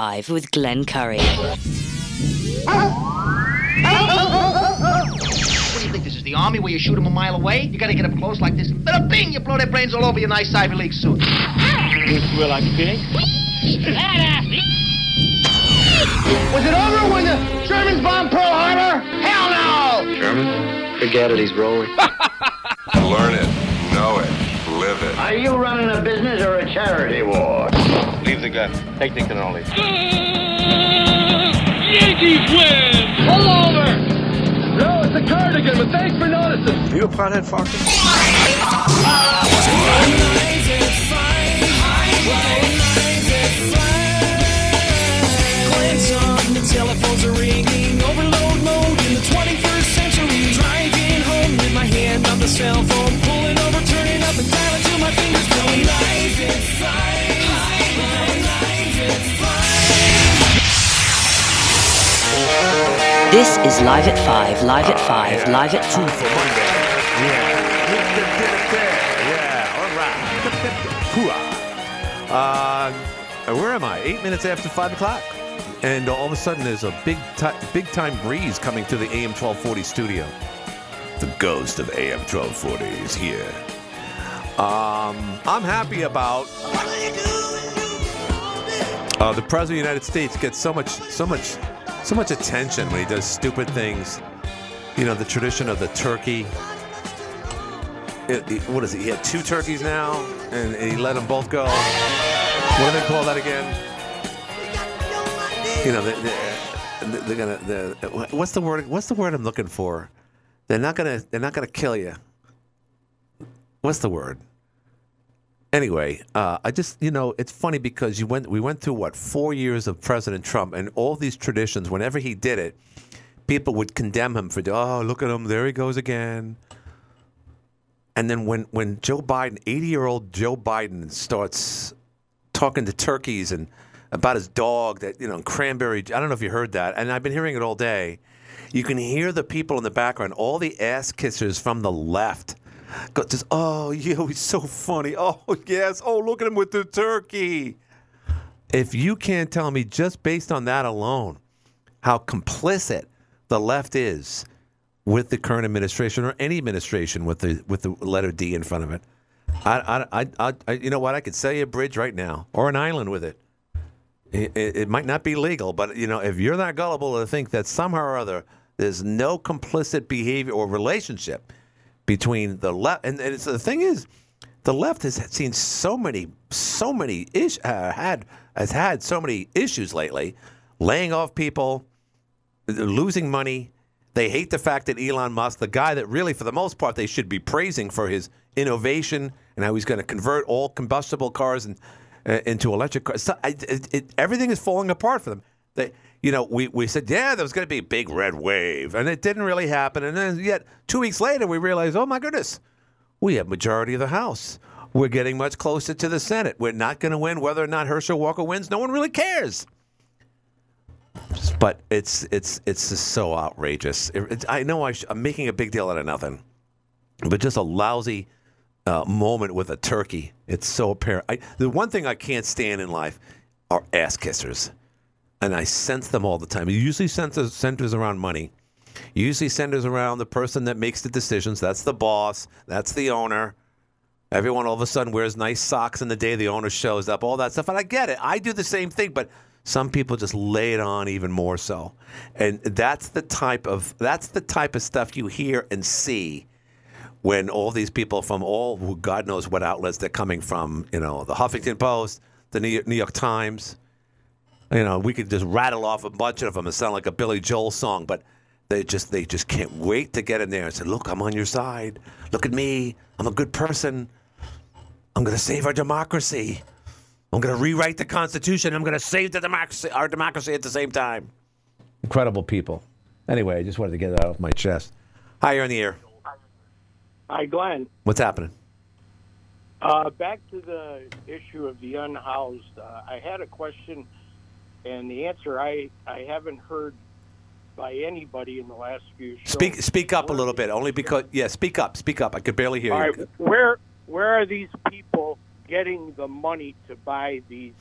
Live with Glenn Curry. What do you think this is, the army where you shoot them a mile away? You gotta get up close like this. Bada bing! You blow their brains all over your nice Ivy League suit. You like pig? Was it over when the Germans bombed Pearl Harbor? Hell no! German? Forget it, he's rolling. Learn it, know it, live it. Are you running a business or a charity war? Leave the gun. Take the cannoli. Uh, Yankees win! Pull over! No, it's a cardigan, but thanks for noticing. You a pothead, Fox? Telephones are ringing, overload mode in the 21st century. Driving home with my hand on the cell phone, pulling over, turning up and dialing till my fingers going live at This is Live at 5, Live at 5, Live at 5. for Monday. Yeah. Yeah, all right. Hooah. Uh, where am I? Eight minutes after five o'clock, and all of a sudden there's a big, ti big time breeze coming to the AM 1240 studio. The ghost of AM 1240 is here. Um, I'm happy about. Uh, the president of the United States gets so much, so much, so much attention when he does stupid things. You know, the tradition of the turkey. It- it- what is it? He had two turkeys now, and he let them both go. What do they call that again? You know, they, they, they're gonna. They're, what's the word? What's the word I'm looking for? They're not gonna. They're not gonna kill you. What's the word? Anyway, uh, I just you know it's funny because you went we went through what four years of President Trump and all these traditions. Whenever he did it, people would condemn him for oh look at him there he goes again. And then when when Joe Biden, eighty year old Joe Biden, starts talking to turkeys and about his dog that you know cranberry. I don't know if you heard that, and I've been hearing it all day. You can hear the people in the background, all the ass kissers from the left. Go just oh yeah, he's so funny. Oh yes, oh look at him with the turkey. If you can't tell me just based on that alone how complicit the left is with the current administration or any administration with the with the letter D in front of it, I I I, I, I you know what I could sell you a bridge right now or an island with it. It, it. it might not be legal, but you know if you're that gullible to think that somehow or other there's no complicit behavior or relationship between the left and, and the thing is the left has seen so many so many ish, uh, had has had so many issues lately laying off people losing money. They hate the fact that Elon Musk the guy that really for the most part they should be praising for his innovation and how he's going to convert all combustible cars and, uh, into electric cars. So, it, it, everything is falling apart for them. They you know, we, we said, yeah, there was going to be a big red wave, and it didn't really happen. And then yet, two weeks later, we realized, oh my goodness, we have majority of the House. We're getting much closer to the Senate. We're not going to win whether or not Herschel Walker wins. No one really cares. But it's it's it's just so outrageous. It- it's- I know I I'm making a big deal out of nothing, but just a lousy uh, moment with a turkey. It's so apparent. I, the one thing I can't stand in life are ass kissers and I sense them all the time. It usually centers, centers around money. Usually centers around the person that makes the decisions. That's the boss. That's the owner. Everyone all of a sudden wears nice socks in the day the owner shows up. All that stuff, and I get it. I do the same thing, but some people just lay it on even more so. And that's the type of that's the type of stuff you hear and see when all these people from all God knows what outlets they're coming from. You know, the Huffington Post, the New York Times. You know, we could just rattle off a bunch of them and sound like a Billy Joel song, but they just they just can't wait to get in there and say, "Look, I'm on your side. Look at me. I'm a good person. I'm going to save our democracy. I'm going to rewrite the Constitution. I'm going to save the democracy, our democracy at the same time." Incredible people. Anyway, I just wanted to get that off my chest. Hi, you're in the air. Hi, Glenn. What's happening? Uh, back to the issue of the unhoused. Uh, I had a question, and the answer I, I haven't heard by anybody in the last few shows. Speak speak up a little bit, only because yeah, speak up, speak up. I could barely hear All you. right, where where are these people getting the money to buy these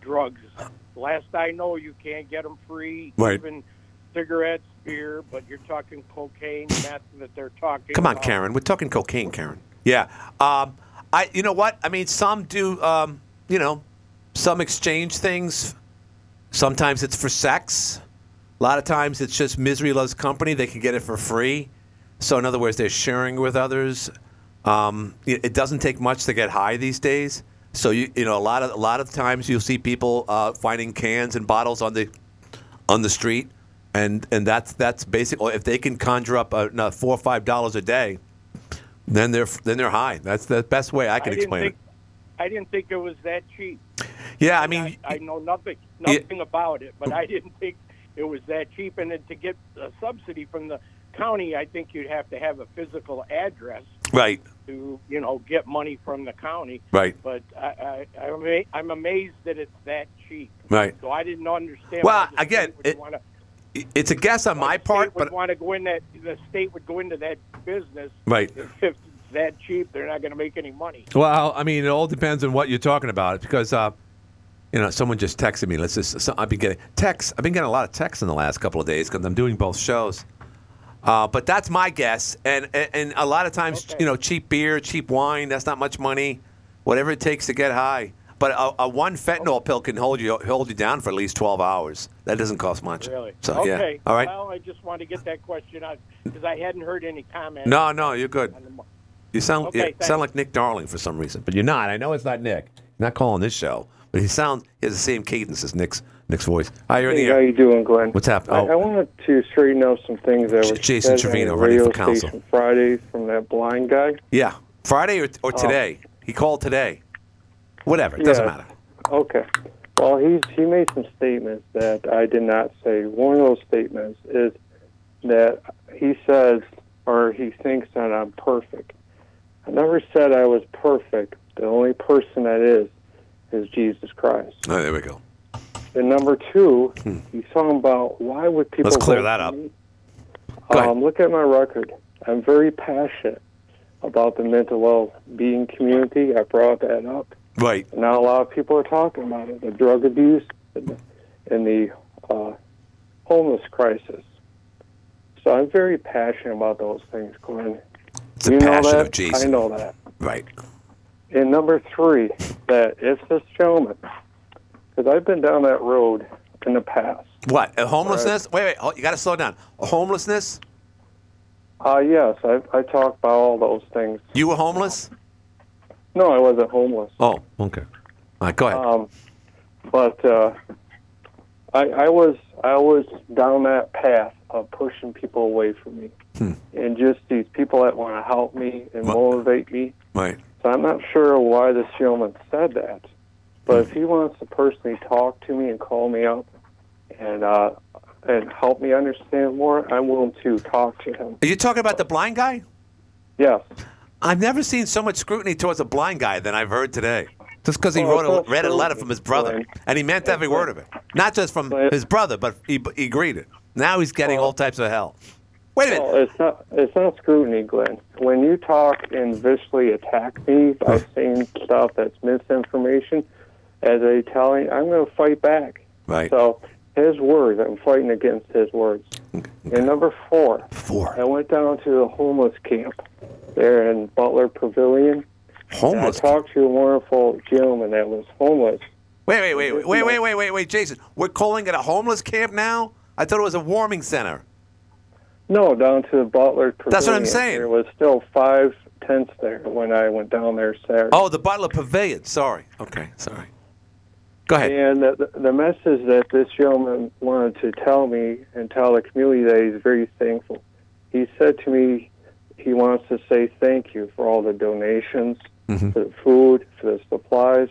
drugs. Last I know, you can't get them free. Right. Even cigarettes, beer, but you're talking cocaine, meth that they're talking. Come on, about. Karen. We're talking cocaine, Karen. Yeah. Um, I. You know what? I mean, some do. Um, you know, some exchange things. Sometimes it's for sex. A lot of times it's just misery loves company. They can get it for free. So in other words, they're sharing with others. Um, it, it doesn't take much to get high these days. So you you know a lot of a lot of times you'll see people uh, finding cans and bottles on the on the street, and and that's that's basically if they can conjure up no, four or five dollars a day, then they're then they're high. That's the best way I can I explain think, it. I didn't think it was that cheap. Yeah, I mean, I, I know nothing nothing about it, but I didn't think it was that cheap. And then to get a subsidy from the county, I think you'd have to have a physical address right, to you know get money from the county. right, But I, I, I'm, amazed that it's that cheap. right. So I didn't understand. Well, again, it- wanna, It's a guess on my part, but want to go in that the state would go into that business. right. If that cheap, they're not going to make any money. Well, I mean, it all depends on what you're talking about. Because, uh, you know, someone just texted me. Let's just. So I've been getting texts. I've been getting a lot of texts in the last couple of days because I'm doing both shows. Uh, but that's my guess, and, and and a lot of times, Okay. you know, cheap beer, cheap wine. That's not much money. Whatever it takes to get high. But a, a one fentanyl pill can hold you hold you down for at least 12 hours. That doesn't cost much. Really? So okay. yeah. All right. Well, I just wanted to get that question out because I hadn't heard any comments. No, no, you're good. On the mo- You sound Okay, you thanks. sound like Nick Darling for some reason, but you're not. I know it's not Nick. You're not calling this show, but he sounds he has the same cadence as Nick's Nick's voice. Hi, you're in Hey, the how you doing, Glenn? What's happening? I, oh. I Oh, wanted to straighten out some things that were Jason Trevino, on the running for radio council. Friday from that blind guy. yeah, Friday or, or oh. today? He called today. Whatever, it doesn't matter. Okay. Well, he's he made some statements that I did not say. One of those statements is that he says or he thinks that I'm perfect. I never said I was perfect. The only person that is is Jesus Christ. Oh, there we go. And number two, he's talking about why would people Hmm. Let's clear that up. Um, look at my record. I'm very passionate about the mental well-being community. I brought that up. Right. Now a lot of people are talking about it, the drug abuse and the, and the uh, homeless crisis. So I'm very passionate about those things, Glenn. The you know passion that? of Jesus. I know that. Right. And number three, that this gentleman, because I've been down that road in the past. What? Homelessness? Wait, wait. You got to slow down. A homelessness? Uh, yes, I, I talk about all those things. You were homeless? No, I wasn't homeless. Oh, okay. All right, go ahead. Um, but uh, I, I was I was down that path of pushing people away from me, Hmm. and just these people that want to help me and motivate me. right. So I'm not sure why this gentleman said that, but Hmm. if he wants to personally talk to me and call me up and uh, and help me understand more, I'm willing to talk to him. Are you talking about the blind guy? Yes. I've never seen so much scrutiny towards a blind guy than I've heard today. Just because he Well, wrote a, read a letter from his brother, and he meant every word of it. Not just from his brother, but he, he agreed it. Now he's getting all types of hell. Wait a minute. Well, it's not it's not scrutiny, Glenn. When you talk and viciously attack me by saying stuff that's misinformation, as a telling, I'm going to fight back. Right. So his words, I'm fighting against his words. Okay. And number four, four. I went down to a homeless camp there in Butler Pavilion. Homeless. I talked to a wonderful gentleman that was homeless. Wait, wait, wait, wait, wait, wait, wait, wait, Jason. We're calling it a homeless camp now? I thought it was a warming center. No, down to the Butler Pavilion. That's what I'm saying. There was still five tents there when I went down there Saturday. Oh, the Butler Pavilion. Sorry. Okay, sorry. Go ahead. And the, the message that this gentleman wanted to tell me and tell the community that he's very thankful. He said to me he wants to say thank you for all the donations, Mhm. for the food, for the supplies.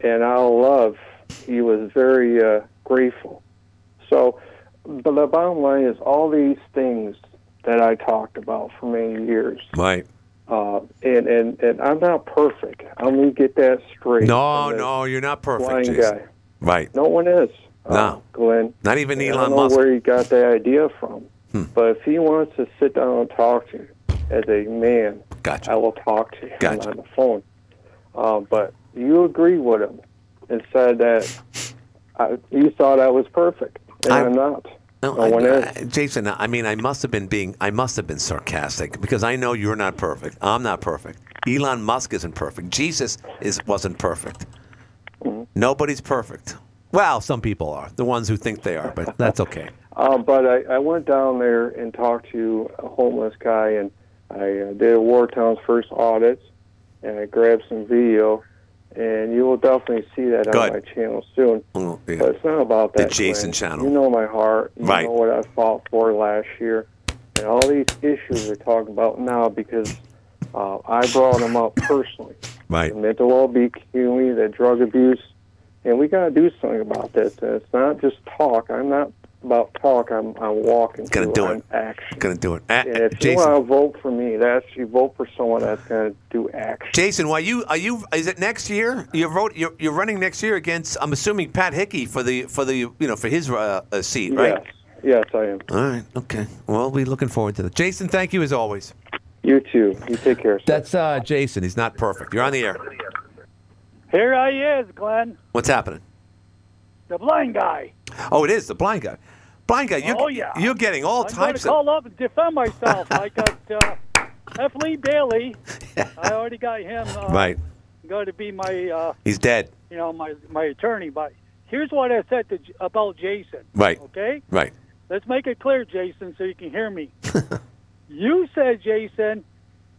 And our love, he was very uh, grateful. So, but the bottom line is all these things that I talked about for many years. Right. Uh, and, and, and I'm not perfect. I'm to get that straight. No, no, you're not perfect, guy. Right. No one is. uh, No. Glenn. Not even I Elon don't know Musk. where he got that idea from. Hmm. But if he wants to sit down and talk to you as a man, Gotcha. I will talk to him Gotcha. on the phone. Uh, but you agree with him and said that I, you thought I was perfect, and I- I'm not. No, No I- one is. I- Jason. I mean, I must have been being, I must have been sarcastic because I know you're not perfect. I'm not perfect. Elon Musk isn't perfect. Jesus is wasn't perfect. Mm-hmm. Nobody's perfect. Well, some people are, the ones who think they are, but that's okay. Uh, but I, I went down there and talked to a homeless guy, and I uh, did a Watertown's first audit, and I grabbed some video, and you will definitely see that Good. on my channel soon. Well, yeah. But it's not about that. The. Jason Glenn. channel. You know my heart. You Right. know what I fought for last year, and all these issues we're talking about now because uh, I brought them up personally. Right. The mental well-being, the drug abuse, and we got to do something about this. And it's not just talk. I'm not about talk. I'm I'm walking. Gonna do I'm it. Action. Gonna do it. A- And if you want to vote for me, that's you vote for someone that's going to do action. Jason, why you are you? Is it next year? You vote. You're, you're running next year against. I'm assuming Pat Hickey for the for the you know for his uh, uh, seat, right? Yes. Yes, I am. All right. Okay. Well, we'll be looking forward to that. Jason, thank you as always. You too. You take care. Sir. That's uh, Jason. He's not perfect. You're on the air. Here I is, Glenn, What's happening? the blind guy. Oh, it is the blind guy. Blind guy. You're, Oh, yeah. You're getting all I'm going types to of. call up and defend myself. I got uh, F. Lee Bailey. I already got him. Uh, Right. Going to be my, uh, He's dead. you know, my my attorney. But here's what I said to, about Jason. Right. Okay. Right. Let's make it clear, Jason, so you can hear me. you said, Jason,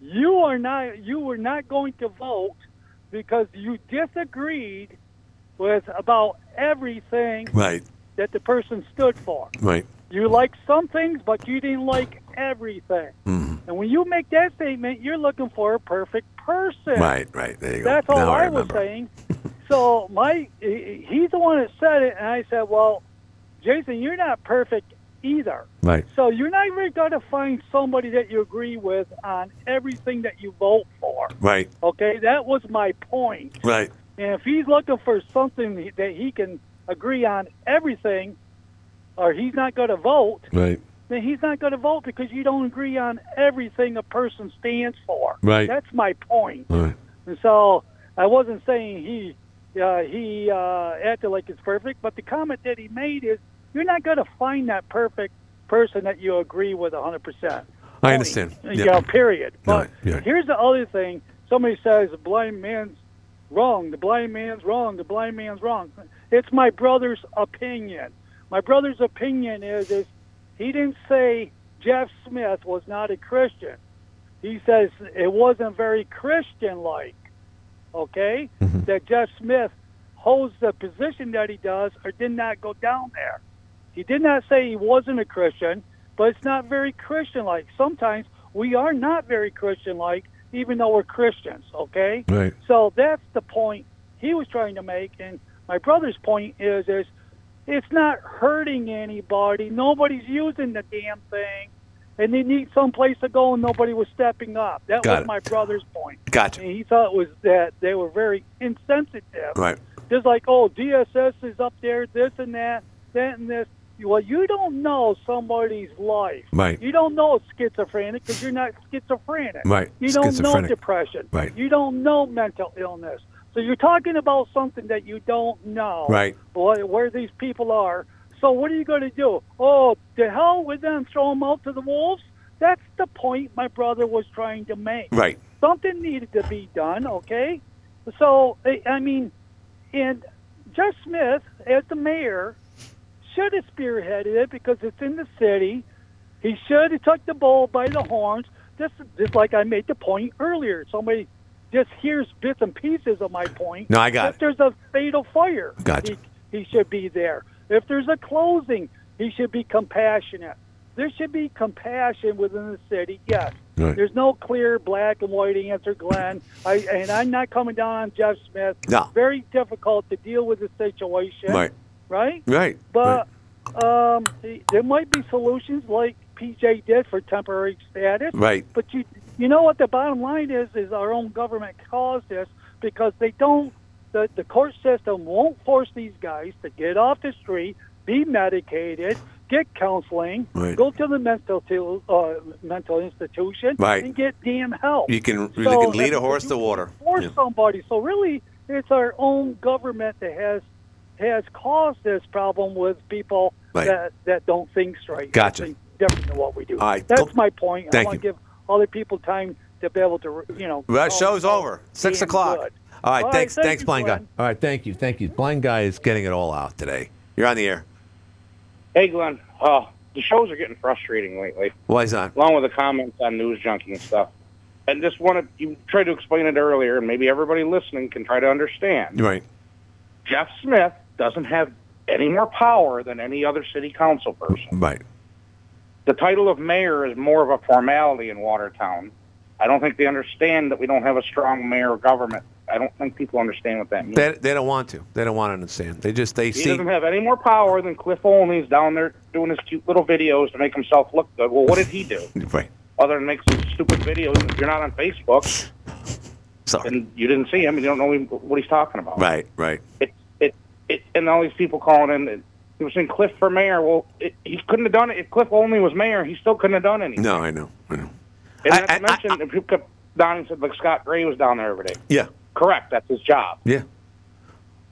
you are not you were not going to vote because you disagreed with about everything Right. That the person stood for. Right. You like some things, but you didn't like everything. Mhm. And when you make that statement, you're looking for a perfect person. Right. Right. There you go. That's all now I, I, was saying. so my, he's the one that said it, and I said, well, Jason, you're not perfect either. Right. So you're not even going to find somebody that you agree with on everything that you vote for. Right. Okay, that was my point. Right. And if he's looking for something that he can agree on everything, or he's not going to vote, Right. then he's not going to vote because you don't agree on everything a person stands for. Right. That's my point. Right. And so I wasn't saying he uh, he uh, acted like it's perfect, but the comment that he made is you're not going to find that perfect person that you agree with 100%. I understand. You Yeah. know, period. But Right, yeah. here's the other thing. Somebody says the blind man's wrong. The blind man's wrong. The blind man's wrong. It's my brother's opinion. My brother's opinion is is he didn't say Jeff Smith was not a Christian. He says it wasn't very Christian like. Okay? Mm-hmm. That Jeff Smith holds the position that he does or did not go down there. He did not say he wasn't a Christian, but it's not very Christian like. Sometimes we are not very Christian like, even though we're Christians, okay? Right. So that's the point he was trying to make. And my brother's point is, is it's not hurting anybody. Nobody's using the damn thing. And they need some place to go, and nobody was stepping up. That Got was it. my brother's point. Gotcha. And he thought it was that they were very insensitive. Right. Just like, oh, DSS is up there, this and that, that and this. Well, you don't know somebody's life. Right. You don't know schizophrenic because you're not schizophrenic. Right. You don't know depression. Right. You don't know mental illness. So you're talking about something that you don't know. Right. Where, where these people are. So what are you going to do? Oh, the hell with them. Throw them out to the wolves? That's the point my brother was trying to make. Right. Something needed to be done, okay? So, I I mean, and Jeff Smith, as the mayor, should have spearheaded it because it's in the city. He should have took the bull by the horns. Just, just like I made the point earlier. Somebody just hears bits and pieces of my point. No, I got if it. there's a fatal fire, Gotcha. he, he should be there. If there's a closing, he should be compassionate. There should be compassion within the city. Yes. Right. There's no clear black and white answer, Glenn. I, and I'm not coming down on Jeff Smith. No. Very difficult to deal with the situation. Right. Right. Right. But um, there might be solutions like PJ did for temporary status. Right. But you you know what the bottom line is is our own government caused this because they don't the the court system won't force these guys to get off the street, be medicated, get counseling, Right. go to the mental to, uh, mental institution, Right. and get damn help. You can you can lead a horse to water. Force Yeah. somebody. So really, it's our own government that has has caused this problem with people Right. that that don't think straight. Gotcha. Different than what we do. All right. That's my point. Thank I want to give other people time to be able to, you know. Well, that show's call over. Six being o'clock. good. All right, All right, thanks, thank thanks, you, blind guy. All right, thank you, thank you. Blind guy is getting it all out today. You're on the air. Hey, Glenn. Uh, the shows are getting frustrating lately, Why is that? along with the comments on news junkie and stuff. And just wanted you tried to explain it earlier, and maybe everybody listening can try to understand. Right. Jeff Smith doesn't have any more power than any other city council person. Right. The title of mayor is more of a formality in Watertown. I don't think they understand that we don't have a strong mayor government. I don't think people understand what that means. They, they don't want to. They don't want to understand. They just they he see. doesn't have any more power than Cliff Olney's down there doing his cute little videos to make himself look good. Well, what did he do? Right. Other than make some stupid videos. If you're not on Facebook, Sorry. and you didn't see him, and you don't know what he's talking about. Right. Right. It, it, it, and all these people calling in. He was saying Cliff for mayor. Well, it, he couldn't have done it. If Cliff Olney was mayor, he still couldn't have done anything. No, I know. I know. And not to mention, if you kept down and said like Scott Gray was down there every day. Yeah. Correct. That's his job. Yeah.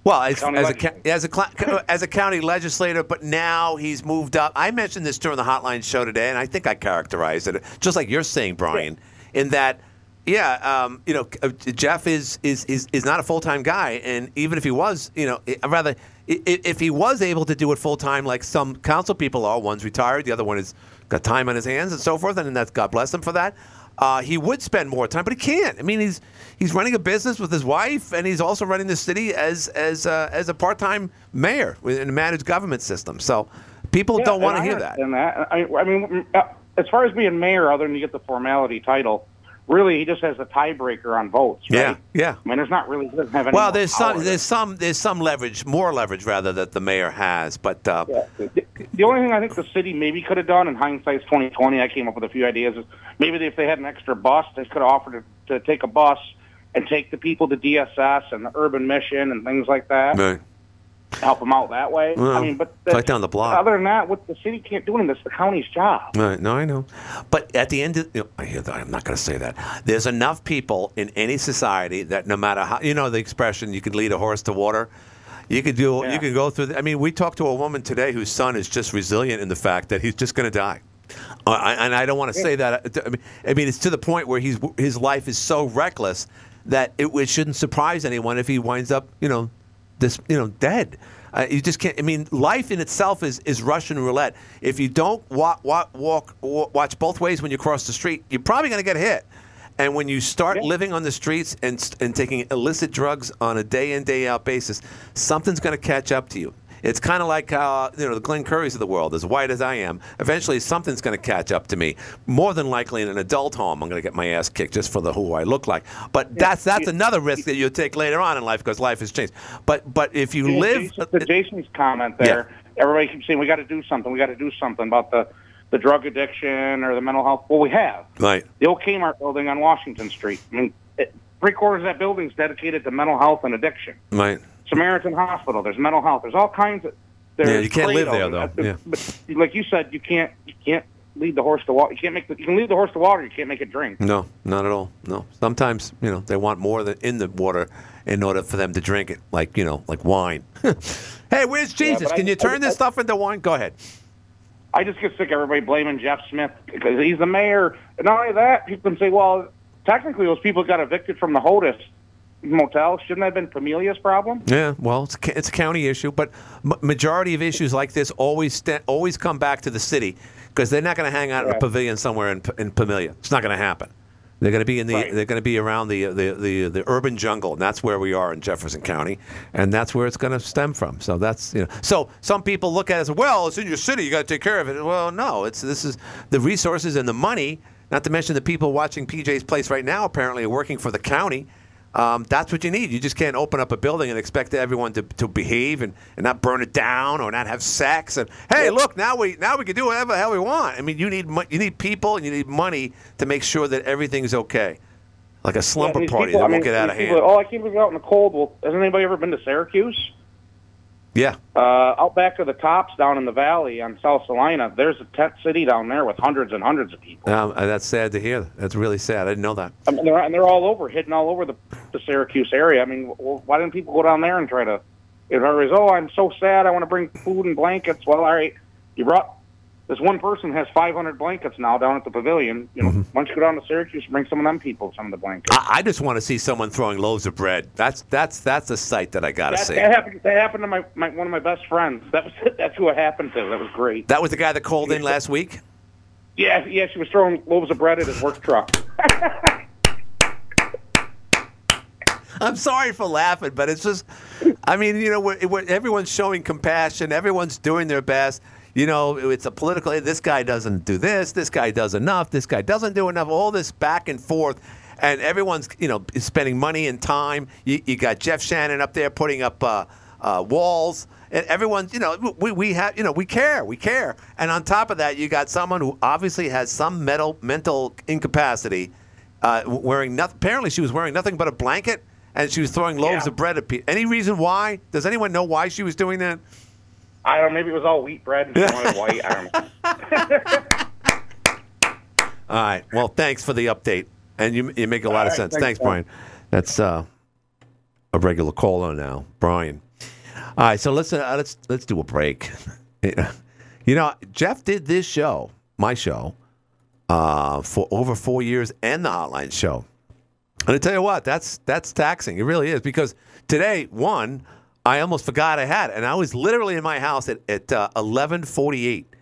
Well, as, as a as a as a county legislator, but now he's moved up. I mentioned this during the hotline show today, and I think I characterized it just like you're saying, Brian, in that, yeah, um, you know, uh, Jeff is is is, is not a full time guy, and even if he was, you know, i- rather i- i- if he was able to do it full time, like some council people are, one's retired, the other one has got time on his hands and so forth, and that's God bless him for that. Uh, he would spend more time, but he can't. I mean, he's he's running a business with his wife, and he's also running the city as as uh, as a part time mayor in a managed government system. So people Yeah, don't want to and hear that. understand that. I, I mean, uh, as far as being mayor, other than you get the formality title, really he just has the tiebreaker on votes. Right? Yeah, yeah. I mean, there's not really he doesn't have any. Well, there's some there's some there's some leverage, more leverage rather that the mayor has, but uh, The only thing I think the city maybe could have done, in hindsight's 2020, I came up with a few ideas. Is maybe if they had an extra bus, they could have offered to, to take a bus and take the people to DSS and the urban mission and things like that. Right. Help them out that way. Well, I mean, but right down the block. Other than that, what the city can't do anything. That's the county's job. Right, no, I know. But at the end of, you know, I hear that. I'm not going to say that. There's enough people in any society that no matter how, you know, the expression, you could lead a horse to water. You could do. You can go through. The, I mean, we talked to a woman today whose son is just resilient in the fact that he's just going to die. Uh, I, and I don't want to say that. I mean, I mean, it's to the point where he's his life is so reckless that it, it shouldn't surprise anyone if he winds up, you know, this, you know, dead. Uh, you just can't. I mean, life in itself is, is Russian roulette. If you don't walk, walk, walk, wa- watch both ways when you cross the street, you're probably going to get hit. And when you start living on the streets and and taking illicit drugs on a day in day out basis, something's going to catch up to you. It's kind of like uh, you know the Glenn Currys of the world, as white as I am. Eventually, something's going to catch up to me. More than likely, in an adult home, I'm going to get my ass kicked just for the who I look like. But that's that's another risk that you'll take later on in life because life has changed. But but if you Yeah, live, Jason- to Jason's comment there, everybody keeps saying we got to do something. We got to do something about the the drug addiction or the mental health. Well, we have right, the old Kmart building on Washington Street. I mean, it, three quarters of that building is dedicated to mental health and addiction. right, Samaritan Hospital. There's mental health. There's all kinds of. There's Yeah, you can't live there, though. Yeah. But like you said, you can't you can't lead the horse to water. You can't make the, you can lead the horse to water. You can't make it drink. No, not at all. No. Sometimes, you know, they want more than in the water in order for them to drink it, like, you know, like wine. hey, where's Jesus? but Can I- you turn I- this stuff into wine? Go ahead. I just get sick of everybody blaming Jeff Smith because he's the mayor. And not only that, people can say, well, technically those people got evicted from the Hodis motel. Shouldn't that have been Pamelia's problem? Yeah, well, it's a, it's a county issue, but m- majority of issues like this always sta- always come back to the city because they're not going to hang out in a pavilion somewhere in, in Pamelia. It's not going to happen. They're going to be in the Right. they're going to be around the, the the the urban jungle, and that's where we are in Jefferson County, and that's where it's going to stem from. So that's you know. So some people look at it as well. It's in your city. You got to take care of it. Well, no. It's this is the resources and the money. Not to mention the people watching PJ's Place right now apparently are working for the county. Um, that's what you need. You just can't open up a building and expect everyone to, to behave and, and not burn it down or not have sex. And hey, look, now we now we can do whatever the hell we want. I mean, you need you need people and you need money to make sure that everything's okay. Like a slumber Yeah, party people- that I mean, won't get out of hand. people, oh, I can't believe out in the cold. Well, has anybody ever been to Syracuse? Yeah. Uh, out back of the cops down in the valley on South Salina, there's a tent city down there with hundreds and hundreds of people. Um, uh, that's sad to hear. That's really sad. I didn't know that. I mean, they're, and they're all over, hidden all over the, the Syracuse area. I mean, well, why didn't people go down there and try to? If everybody's, oh, I'm so sad, I want to bring food and blankets. Well, all right, you brought. This one person has 500 blankets now down at the pavilion. You know, Mm-hmm. why don't you go down to Syracuse and bring some of them people some of the blankets? I, I just want to see someone throwing loaves of bread. That's that's that's a sight that I got to That, see. that happened. That happened to my, my one of my best friends. That was that's who it happened to. That was great. That was the guy that called in last week. Yeah, yeah. She was throwing loaves of bread at his work truck. I'm sorry for laughing, but it's just, I mean, you know, we're, we're, everyone's showing compassion. Everyone's doing their best. You know, it's a political. This guy doesn't do this. This guy does enough. This guy doesn't do enough. All this back and forth, and everyone's, you know, spending money and time. You, you got Jeff Shannon up there putting up uh, uh, walls, and everyone's, you know, we, we have, you know, we care, we care. And on top of that, you got someone who obviously has some mental mental incapacity, uh, wearing nothing. Apparently, she was wearing nothing but a blanket and she was throwing loaves Yeah. of bread at people. Any reason why? Does anyone know why she was doing that? I don't. know, Maybe it was all wheat bread and wanted white. I don't know. All right. Well, thanks for the update, and you you make a lot of sense. thanks, Thanks, Brian. Brian. That's uh, a regular caller now, Brian. All right. So let's uh, let's let's do a break. you know, Jeff did this show, my show, uh, for over four years, and the Hotline show. And I tell you what, that's that's taxing. It really is because today, one, I almost forgot I had, and I was literally in my house at at uh, eleven forty eight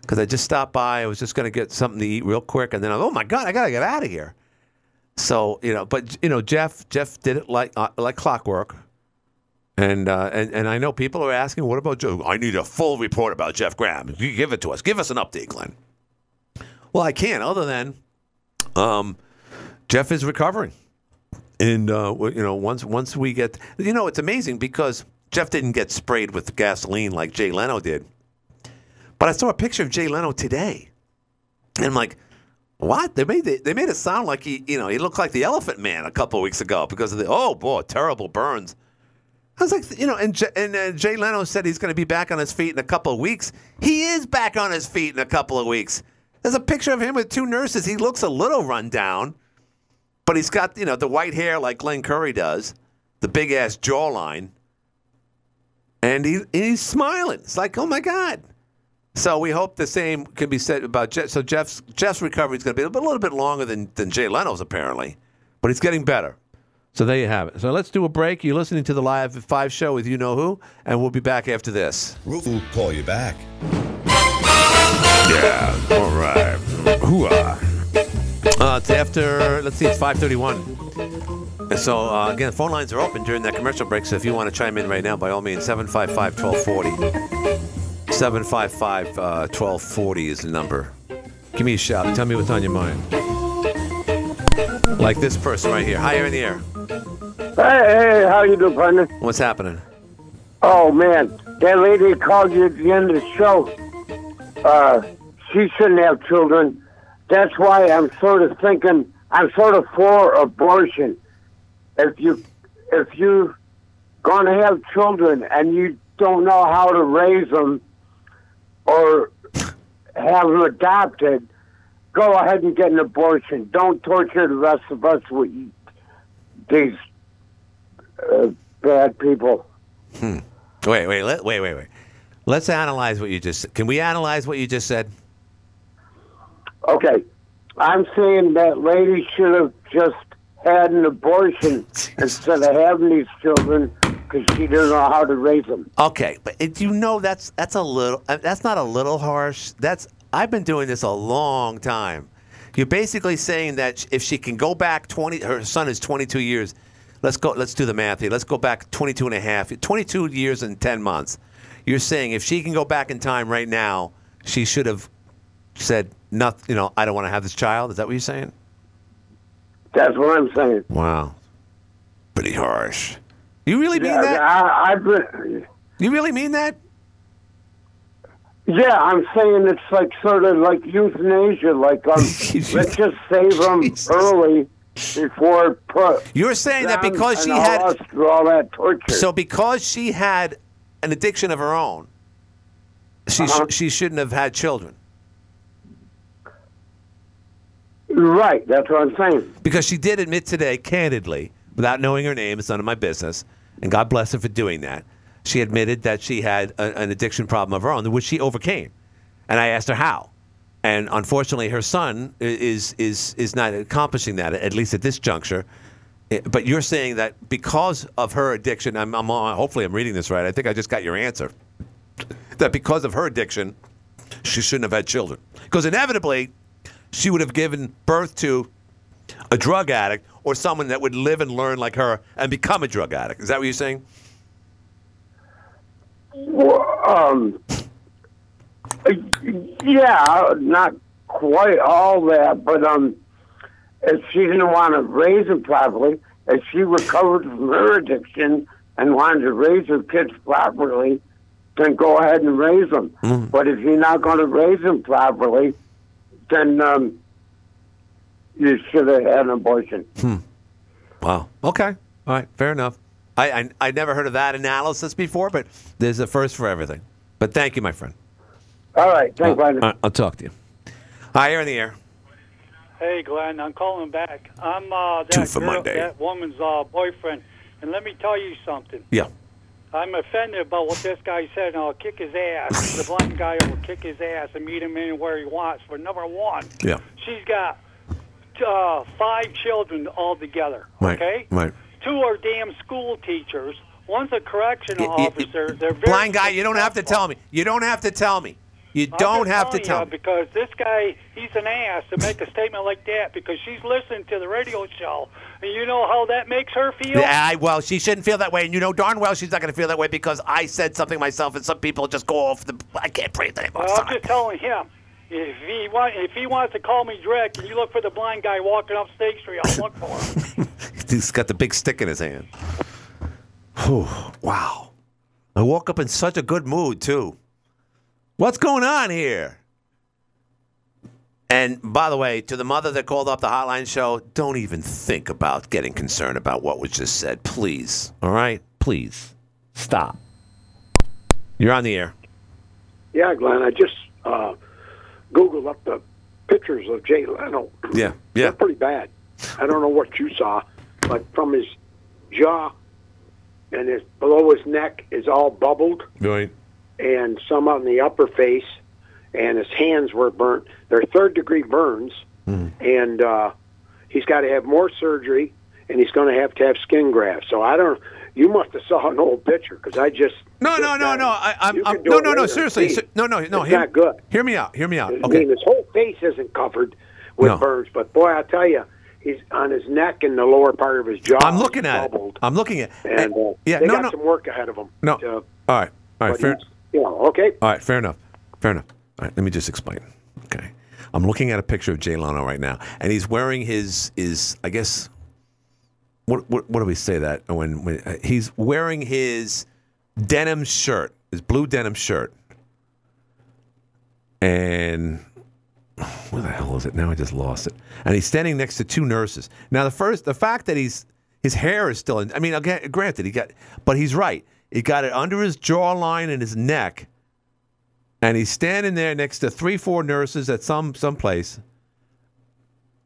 because I just stopped by. I was just going to get something to eat real quick, and then I'm, oh my god, I got to get out of here. So you know, but you know, Jeff Jeff did it like uh, like clockwork. And, uh, and and I know people are asking, what about Joe? I need a full report about Jeff Graham. You give it to us. Give us an update, Glenn. Well, I can't, other than um, Jeff is recovering, and uh, you know once once we get, you know, it's amazing because Jeff didn't get sprayed with gasoline like Jay Leno did, but I saw a picture of Jay Leno today, and I'm like, what? They made it, they made it sound like he, you know, he looked like the Elephant Man a couple of weeks ago because of the oh boy, terrible burns. I was like, you know, and J- and uh, Jay Leno said he's going to be back on his feet in a couple of weeks. He is back on his feet in a couple of weeks. There's a picture of him with two nurses. He looks a little run down, but he's got you know the white hair like Glenn Curry does, the big ass jawline, and he he's smiling. It's like, oh my god. So we hope the same can be said about Jeff. So Jeff's Jeff's recovery is going to be a, bit- a little bit longer than than Jay Leno's apparently, but he's getting better. So there you have it. So let's do a break. You're listening to the Live at Five show with you know who, and we'll be back after this. We'll call you back. Yeah. All right. Hooah. Uh, it's after. Let's see. It's 5:31. And So uh, again, phone lines are open during that commercial break. So if you want to chime in right now, by all means, 755-1240. 755 uh, 1240 is the number. Give me a shout. Tell me what's on your mind. Like this person right here. Higher in the air. Hey, hey, how you doing, partner? What's happening? Oh man, that lady called you at the end of the show. Uh, she shouldn't have children. That's why I'm sort of thinking I'm sort of for abortion. If you if you gonna have children and you don't know how to raise them or have them adopted, go ahead and get an abortion. Don't torture the rest of us with these uh, bad people. Hmm. Wait, wait, let, wait, wait, wait. Let's analyze what you just. Can we analyze what you just said? Okay, I'm saying that lady should have just had an abortion instead of having these children because she doesn't know how to raise them. Okay, but it, you know that's that's a little. uh, That's not a little harsh. That's I've been doing this a long time. You're basically saying that if she can go back 20, her son is 22 years. Let's go. Let's do the math here. Let's go back 22 and a half, 22 years and 10 months. You're saying if she can go back in time right now, she should have said nothing. You know, I don't want to have this child. Is that what you're saying? That's what I'm saying. Wow, pretty harsh. You really mean Yeah, that? I, I've been, You really mean that? yeah, I'm saying it's like sort of like euthanasia. Like um, let's just save them early before put. You're saying that because she had- all that torture. So because she had an addiction of her own, she Uh-huh. she shouldn't have had children Right, that's what I'm saying. because she did admit today, candidly, without knowing her name, it's none of my business, and God bless her for doing that. She admitted that she had a, an addiction problem of her own, which she overcame, and I asked her how. And unfortunately, her son is is is not accomplishing that at least at this juncture. But you're saying that because of her addiction, I'm, I'm hopefully I'm reading this right. I think I just got your answer. That because of her addiction, she shouldn't have had children. Because inevitably, she would have given birth to a drug addict or someone that would live and learn like her and become a drug addict. Is that what you're saying? Well, um, yeah, not quite all that, but um, if she didn't want to raise him properly, if she recovered from her addiction and wanted to raise her kids properly, then go ahead and raise them. But if you're not going to raise them properly, then um, you should have had an abortion. Hmm. Wow. Okay. All right. Fair enough. I, I I never heard of that analysis before, but there's a first for everything. But thank you, my friend. All right, thanks, Uh, Brandon. all right, I'll talk to you. Hi, you're in the air. Hey, Glenn, I'm calling back. I'm uh, Two that for girl, Monday. that woman's uh, boyfriend, and let me tell you something. Yeah. I'm offended about what this guy said, and I'll kick his ass. the blind guy will kick his ass and meet him anywhere he wants. But number one, Yeah. she's got uh, five children altogether. Right. Okay, Right. two are damn school teachers. One's a y- officer. They're very Blind guy, you don't have to tell me. You don't have to tell me. You don't have to tell you me. because this guy, he's an ass to make a statement like that because she's listening to the radio show, and you know how that makes her feel. Yeah, I, well, she shouldn't feel that way, and you know darn well she's not going to feel that way because I said something myself, and some people just go off the. I can't breathe anymore. Well, I'm just telling him. If he want, if he wants to call me direct, and you look for the blind guy walking up State Street, I'll look for him. He's got the big stick in his hand. Whew, wow. I woke up in such a good mood, too. What's going on here? And by the way, to the mother that called up the hotline show, don't even think about getting concerned about what was just said. Please. All right? Please. Stop. You're on the air. Yeah, Glenn, I just uh, Googled up the pictures of Jay Leno. Yeah. They're pretty bad. I don't know what you saw, but from his jaw and his below his neck is all bubbled, Right. And some on the upper face, and his hands were burnt. They're third degree burns, and uh, he's got to have more surgery, and he's going to have to have skin grafts. So I don't. You must have saw an old picture because I just No, no, no, no. I, I'm, I'm no, no, no. Seriously, no, no, no. it's hear, not good. Hear me out. Hear me out. I Okay. mean, his whole face isn't covered with No. burns, but boy, I tell you, he's on his neck and the lower part of his jaw. I'm looking at it. I'm looking at. And uh, yeah, they no, got no. some work ahead of them. No. to- All right. All right. Fair. Know, okay. All right, fair enough. Fair enough. All right, let me just explain. Okay. I'm looking at a picture of Jay Leno right now, and he's wearing his his I guess what what, what do we say that when, when uh, he's wearing his denim shirt, his blue denim shirt, and where the hell is it now? I just lost it. And he's standing next to two nurses. Now the first, the fact that he's his hair is still in. I mean, granted, he got, but he's right. He got it under his jawline and his neck and he's standing there next to three, four nurses at some some place.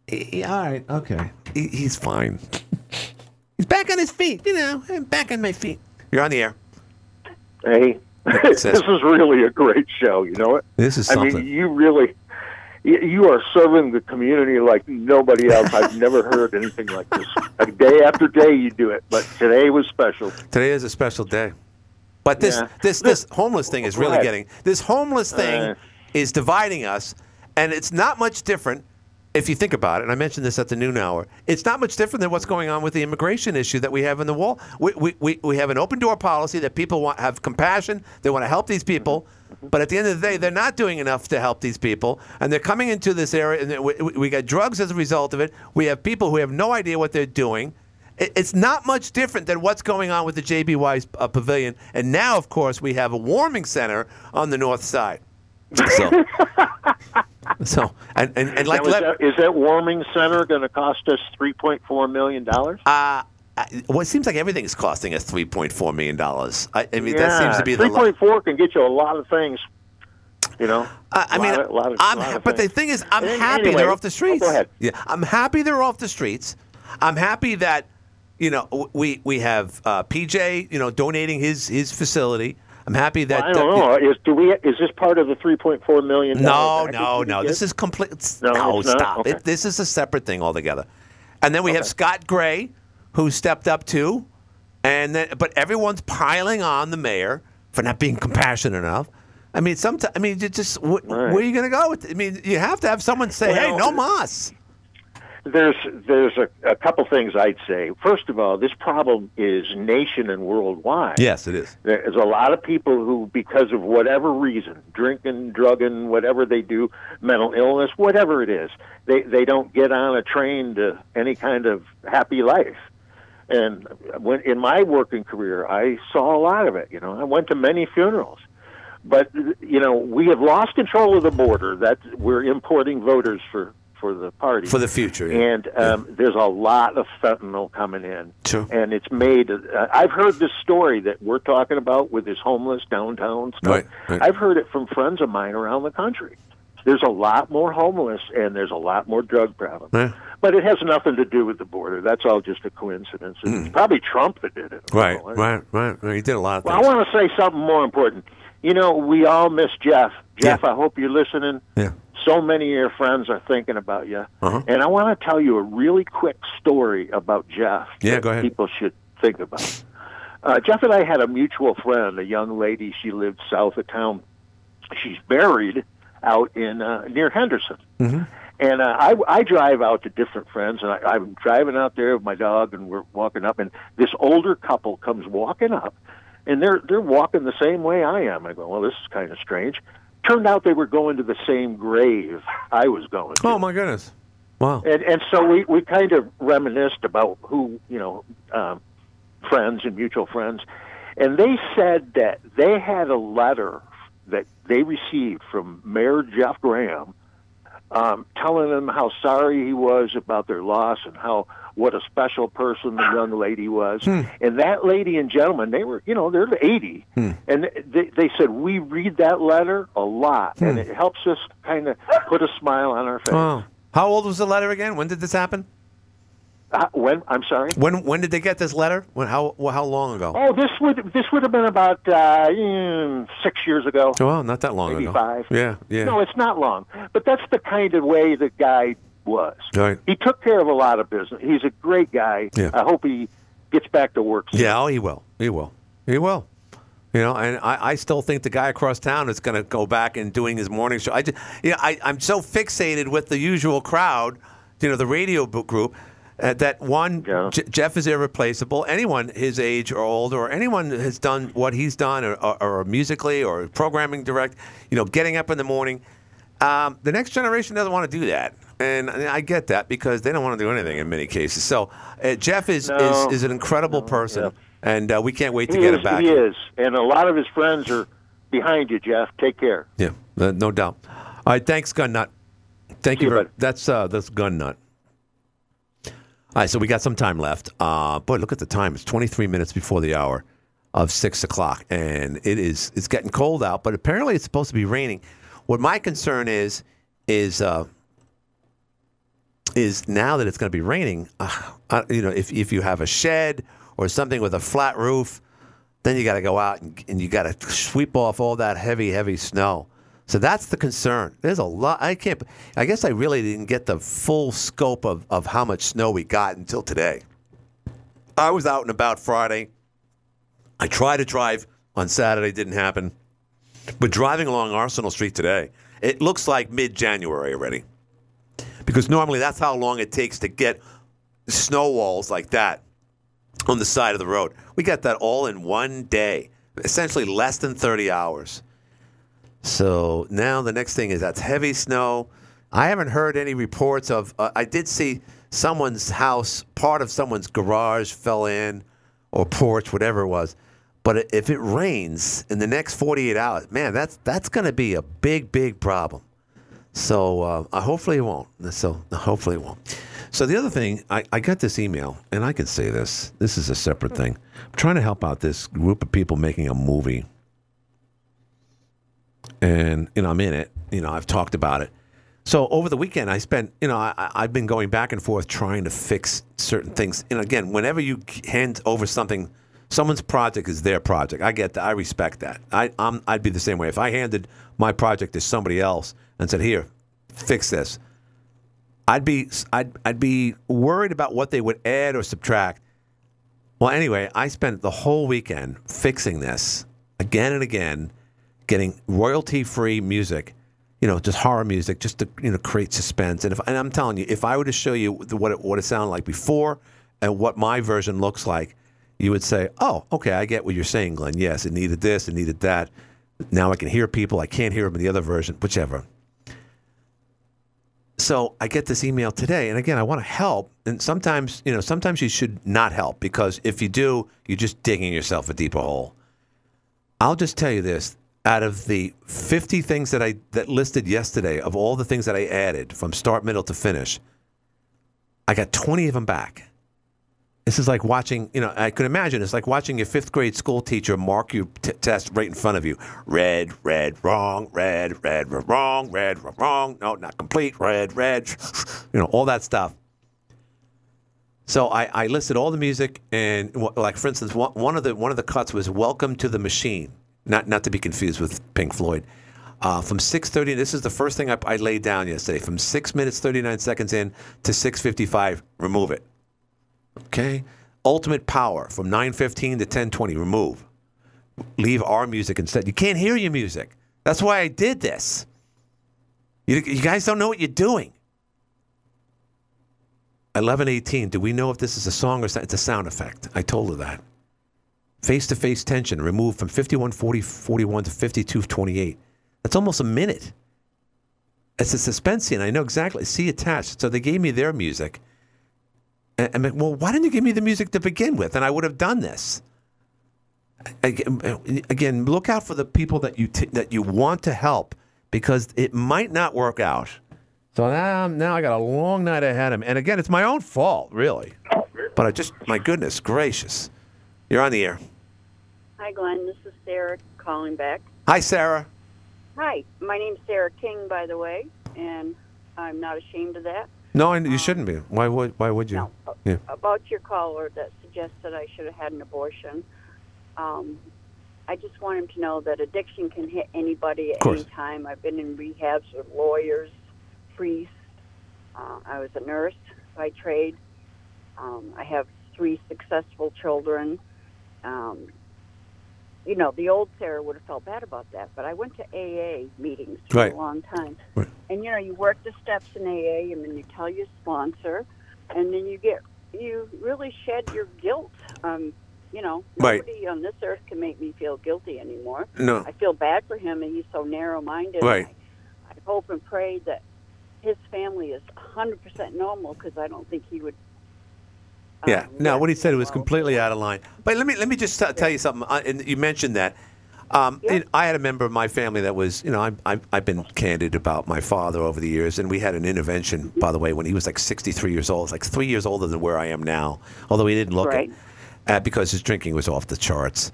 He- he- all right, okay, He- he's fine. he's back on his feet, you know. I'm back on my feet. You're on the air. Hey, this is really a great show. You know it. This is I mean, you really, you, are serving the community like nobody else. I've never heard anything like this. Like day after day, you do it, but today was special. Today is a special day. But this Yeah. this this homeless thing is really getting this homeless thing Uh. is dividing us, and it's not much different if you think about it. And I mentioned this at the noon hour. It's not much different than what's going on with the immigration issue that we have in the wall. We we, we, we have an open door policy that people want have compassion. They want to help these people. But at the end of the day, they're not doing enough to help these people, and they're coming into this area, and we, we got drugs as a result of it. We have people who have no idea what they're doing. It- It's not much different than what's going on with the JBY uh, pavilion. And now, of course, we have a warming center on the north side. So, so and, and, and like Now, is, that, is that warming center going to cost us three point four million dollars? Uh, well, it seems like everything's costing us three point four million dollars. I, I mean, that seems to be the. three point four can get you a lot of things. You know, I mean, of- of- I'm, ha- but the thing is, I'm Any- happy anyway, they're off the oh, streets. go ahead. Yeah, I'm happy they're off the streets. I'm happy that you know we we have uh, PJ, you know, donating his his facility. I'm happy that. Well, I don't know. Is do we? Is this part of the three point four million? No, no, no. This is complete. No, No, stop. Okay. It, this is a separate thing altogether. And then we have Scott Gray, who stepped up too, and then but everyone's piling on the mayor for not being compassionate enough. I mean, sometimes I mean, just wh- where are you going to go with? It? I mean, you have to have someone say, "Hey, no mas." There's there's a, a couple things I'd say. First of all, this problem is nation and worldwide. Yes, it is. There's a lot of people who, because of whatever reason, drinking, drugging, whatever they do, mental illness, whatever it is, they they don't get on a train to any kind of happy life. And when in my working career, I saw a lot of it. You know, I went to many funerals. But you know, we have lost control of the border. That we're importing voters for for the party For the future, yeah. and um, there's a lot of fentanyl coming in. True. And it's made. Uh, I've heard this story that we're talking about with this homeless downtown stuff. Right, right. I've heard it from friends of mine around the country. There's a lot more homeless and there's a lot more drug problems. Yeah. But it has nothing to do with the border. That's all just a coincidence. It's probably Trump that did it. Mm. Right, right, right, right. He did a lot of Well, I want to say something more important. You know, we all miss Jeff. Jeff, I hope you're listening. Yeah. So many of your friends are thinking about you. Uh-huh. And I want to tell you a really quick story about Jeff. Yeah, go ahead. People should think about. Uh, Jeff and I had a mutual friend, a young lady. She lived south of town. She's buried out in uh, near Henderson. Mm-hmm. And uh, I, I drive out to different friends, and I, I'm driving out there with my dog, and we're walking up, and this older couple comes walking up, and they're they're walking the same way I am. I go, well, this is kind of strange. Turned out they were going to the same grave I was going. To. Oh my goodness! Wow. And and so we we kind of reminisced about who you know um, friends and mutual friends, and they said that they had a letter that they received from Mayor Jeff Graham, um, telling them how sorry he was about their loss and how what a special person the young lady was. Hmm. And that lady and gentleman, they were you know they're eighty, Hmm. and they they said we read that letter a lot, and Hmm. it helps us kind of put a smile on our face. Oh. How old was the letter again? When did this happen? Uh, when I'm sorry. When when did they get this letter? When how how long ago? Oh, this would this would have been about uh, mm, six years ago. Oh, well, not that long maybe ago. five. Yeah, yeah. No, it's not long, but that's the kind of way the guy was. Right. He took care of a lot of business. He's a great guy. Yeah. I hope he gets back to work. soon. Yeah, oh, he will. He will. He will. You know, and I, I still think the guy across town is going to go back and doing his morning show. I, just, you know, I, I'm so fixated with the usual crowd, you know, the radio book group, uh, that one, J- Jeff is irreplaceable. Anyone his age or older, or anyone that has done what he's done, or, or, or musically or programming direct, you know, getting up in the morning. Um, the next generation doesn't want to do that, and I get that because they don't want to do anything in many cases. So uh, Jeff is, No. is is an incredible person, and uh, we can't wait to He get is, him back. He is, and a lot of his friends are behind you, Jeff. Take care. Yeah, uh, no doubt. All right, thanks, Gun Nut. Thank See you. you, very, bud. that's uh, that's Gun Nut. All right, so we got some time left. Uh, boy, look at the time. It's 23 minutes before the hour of six o'clock, and it is it's getting cold out. But apparently, it's supposed to be raining. What my concern is is uh, is now that it's going to be raining. Uh, you know, if if you have a shed or something with a flat roof, then you got to go out and, and you got to sweep off all that heavy, heavy snow. So that's the concern. There's a lot. I can't. I guess I really didn't get the full scope of, of how much snow we got until today. I was out and about Friday. I tried to drive on Saturday, didn't happen. But driving along Arsenal Street today, it looks like mid January already. Because normally that's how long it takes to get snow walls like that on the side of the road. We got that all in one day, essentially less than 30 hours. So now the next thing is that's heavy snow. I haven't heard any reports of. Uh, I did see someone's house, part of someone's garage fell in, or porch, whatever it was. But if it rains in the next 48 hours, man, that's that's going to be a big, big problem. So uh, uh, hopefully it won't. So hopefully it won't. So the other thing, I, I got this email, and I can say this. This is a separate thing. I'm trying to help out this group of people making a movie, and you know I'm in it. You know I've talked about it. So over the weekend, I spent, you know, I, I've been going back and forth trying to fix certain things. And again, whenever you hand over something, someone's project is their project. I get that. I respect that. I, I'm, I'd be the same way. If I handed my project to somebody else and said, "Here, fix this," I'd be, I'd, I'd be worried about what they would add or subtract. Well, anyway, I spent the whole weekend fixing this again and again, getting royalty-free music you know, just horror music, just to you know create suspense. And if and I'm telling you, if I were to show you what it, what it sounded like before and what my version looks like, you would say, "Oh, okay, I get what you're saying, Glenn. Yes, it needed this, it needed that. Now I can hear people. I can't hear them in the other version, whichever." So I get this email today, and again, I want to help. And sometimes, you know, sometimes you should not help because if you do, you're just digging yourself a deeper hole. I'll just tell you this: out of the 50 things that I that listed yesterday, of all the things that I added from start, middle to finish, I got 20 of them back. This is like watching, you know, I could imagine it's like watching your fifth grade school teacher mark your t- test right in front of you. Red, red, wrong, red, red, wrong, red, wrong, no, not complete, red, red, you know, all that stuff. So I, I listed all the music, and like for instance, one, one of the one of the cuts was "Welcome to the Machine," not not to be confused with Pink Floyd. Uh, from 6:30, this is the first thing I, I laid down yesterday. From six minutes 39 seconds in to 6:55, remove it. Okay. Ultimate Power from 9:15 to 10:20, remove. Leave our music instead. You can't hear your music. That's why I did this. You, you guys don't know what you're doing. 11:18. Do we know if this is a song or it's a sound effect? I told her that. Face to face tension removed from 51:40:41 to 52:28. That's almost a minute. It's a suspense scene. I know exactly. See attached. So they gave me their music. And I'm like, well, why didn't you give me the music to begin with? And I would have done this. Again, again, look out for the people that you t- that you want to help because it might not work out. So now, now I got a long night ahead of me. And again, it's my own fault, really. But I just, my goodness gracious. You're on the air. Hi, Glenn. This is Sarah calling back. Hi, Sarah. Hi, my name's Sarah King, by the way, and I'm not ashamed of that. No, you shouldn't be. Why would, why would you? Yeah. About your caller that suggested I should have had an abortion, um, I just want him to know that addiction can hit anybody at any time. I've been in rehabs with lawyers, priests. Uh, I was a nurse by trade. Um, I have three successful children. Um, you know, the old Sarah would have felt bad about that, but I went to AA meetings for Right. a long time. And you know, you work the steps in AA, and then you tell your sponsor, and then you get you really shed your guilt. Um, you know, Right. nobody on this earth can make me feel guilty anymore. No. I feel bad for him, and he's so narrow-minded. Right. I hope and pray that his family is 100% normal because I don't think he would. Yeah. No, what he said was completely out of line. But let me let me just t- tell you something. Uh, and you mentioned that. Um, you- I had a member of my family that was, you know, I, I, I've been candid about my father over the years, and we had an intervention, by the way, when he was like 63 years old, like three years older than where I am now, although he didn't look Right. it, uh, because his drinking was off the charts.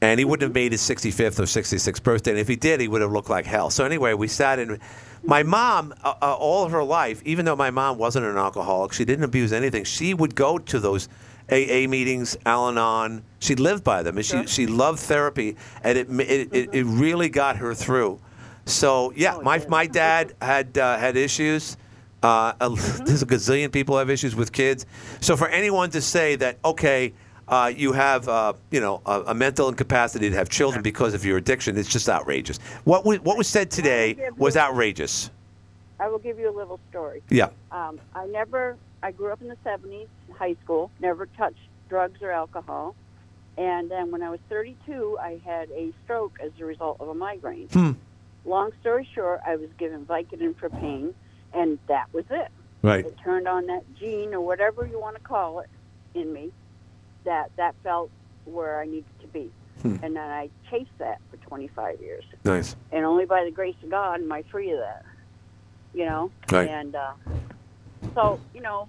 And he wouldn't have made his 65th or 66th birthday. And if he did, he would have looked like hell. So anyway, we sat in. My mom, uh, uh, all of her life, even though my mom wasn't an alcoholic, she didn't abuse anything. She would go to those AA meetings, Al-Anon. She lived by them, and she she loved therapy, and it it, it, it really got her through. So yeah, my my dad had uh, had issues. Uh, a- There's a gazillion people have issues with kids. So for anyone to say that, okay, uh, you have uh, you know a, a mental incapacity to have children because of your addiction, it's just outrageous. What was, what was said today was outrageous. I will give you a little story. Yeah. Um, I never. I grew up in the '70s, high school. Never touched drugs or alcohol. And then when I was 32, I had a stroke as a result of a migraine. Hmm. Long story short, I was given Vicodin for pain, and that was it. Right. It turned on that gene or whatever you want to call it in me that that felt where I needed to be. Hmm. And then I chased that for 25 years. Nice. And only by the grace of God am I free of that. You know? Right. And uh, so, you know,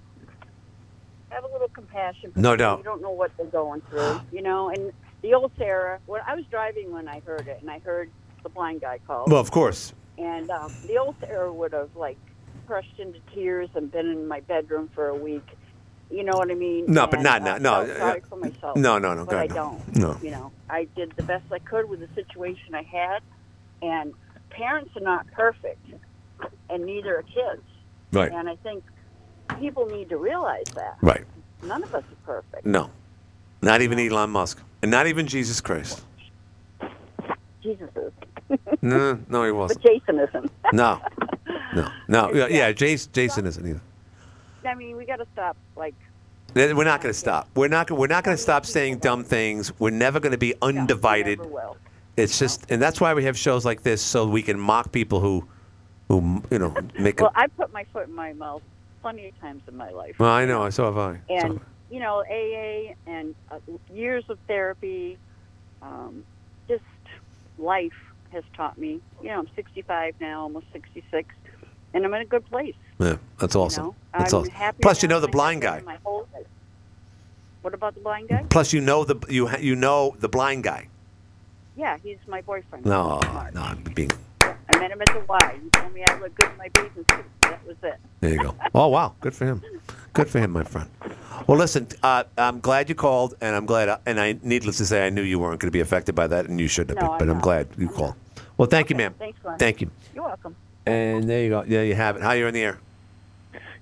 have a little compassion. For No doubt. You don't know what they're going through, you know. And the old Sarah, when I was driving when I heard it, and I heard the blind guy call. Well, of course. And um, the old Sarah would have like crushed into tears and been in my bedroom for a week. You know what I mean? No, but And, not uh, now. No, sorry uh, for myself. no, no, no, But I no. don't. No. You know, I did the best I could with the situation I had, and parents are not perfect, and neither are kids. Right. And I think people need to realize that. Right. None of us are perfect. No. Not even Elon Musk. And not even Jesus Christ. Jesus is. No, no, he wasn't. Jason isn't. No. No. No. Yeah, yeah Jason, Jason isn't either. I mean, we got to stop. Like, We're not going to stop. We're not. We're not going to stop saying dumb things. We're never going to be undivided. never will. It's just, and that's why we have shows like this, so we can mock people who, who you know, make. well, a, I put my foot in my mouth plenty of times in my life. well, I know. So have I. So and you know AA and uh, years of therapy, um, just life has taught me. You know, I'm 65 now, almost 66, and I'm in a good place. Yeah, that's awesome. know, that's I'm awesome. Plus, you know the blind guy. been in My whole life. What about the blind guy? Plus, you know the you ha- you know the blind guy. Yeah, he's my boyfriend. No, no, I'm being. I met him at the Y. He told me I look good in my bathing suit. That was it. There you go. Oh wow, good for him. Good for him, my friend. Well, listen, uh, I'm glad you called, and I'm glad. and I, needless to say, I knew you weren't going to be affected by that, and you shouldn't have. No, been, but I'm I'm glad you called. Well, thank you, ma'am. Thanks, Glenn. Thank you. You're welcome. And there you go. Yeah, you have it. How are you in the air?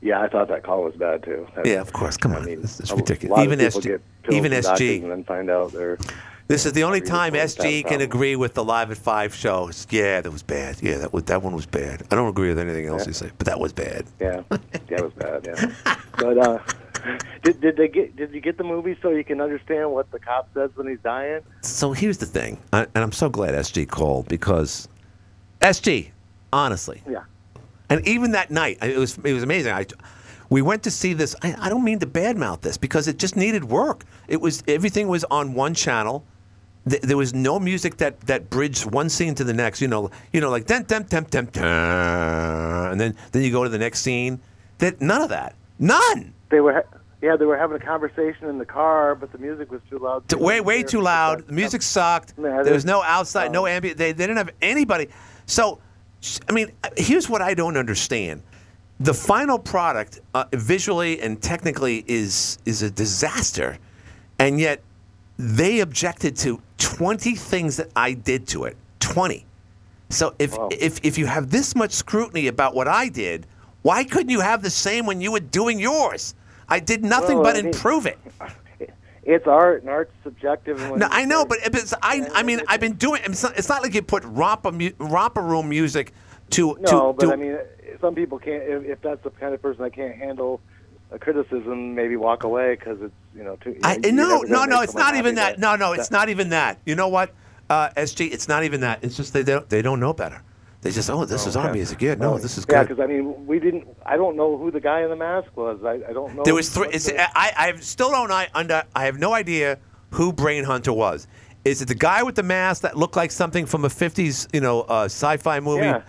Yeah, I thought that call was bad too. That's- Yeah, of course. Come on, it's, it's a ridiculous. lot Even SG, get even SG. and then find out they're. This is the only time report's got a SG can agree with the live at five show. It's, yeah, that was bad. Yeah, that was, that one was bad. I don't agree with anything else you say, but that was bad. Yeah, that was bad. Yeah, but uh, did did they get did you get the movie so you can understand what the cop says when he's dying? So here's the thing, I, and I'm so glad SG called because SG, honestly, Yeah. And even that night, it was it was amazing. I, we went to see this. I, I don't mean to badmouth this because it just needed work. It was everything was on one channel. Th- There was no music that, that bridged one scene to the next. You know, you know, like dun dun dun dun dun, and then then you go to the next scene. That none of that, none. They were. ha- Yeah, they were having a conversation in the car, but the music was too loud. T- way way too loud. The music sucked. There was no outside, no um, ambient. They, they didn't have anybody. So, I mean, here's what I don't understand. The final product, uh, visually and technically, is is a disaster, and yet they objected to 20 things that I did to it. 20. So if if if you have this much scrutiny about what I did, why couldn't you have the same when you were doing yours? I did nothing Well, but I mean- improve it. It's art, and art's subjective. No, I know, but, but I, I mean, I've been doing. It's not, it's not like you put romper, mu- romper room music to No, to. but to I mean, some people can't. If, if that's the kind of person that can't handle a criticism, maybe walk away because it's you know too. You I, know, no, no, no. It's not even happy that. No, no, it's not even that. You know what, uh, SG? It's not even that. It's just they don't they don't know better. They just oh, this is our Okay. music. Yeah, no, this is Yeah, good. because I mean, we didn't. I don't know who the guy in the mask was. I, I don't know. There was three. It's, I, I still don't. I under. I have no idea who Brain Hunter was. Is it the guy with the mask that looked like something from a '50s, you know, uh, sci-fi movie, Yeah.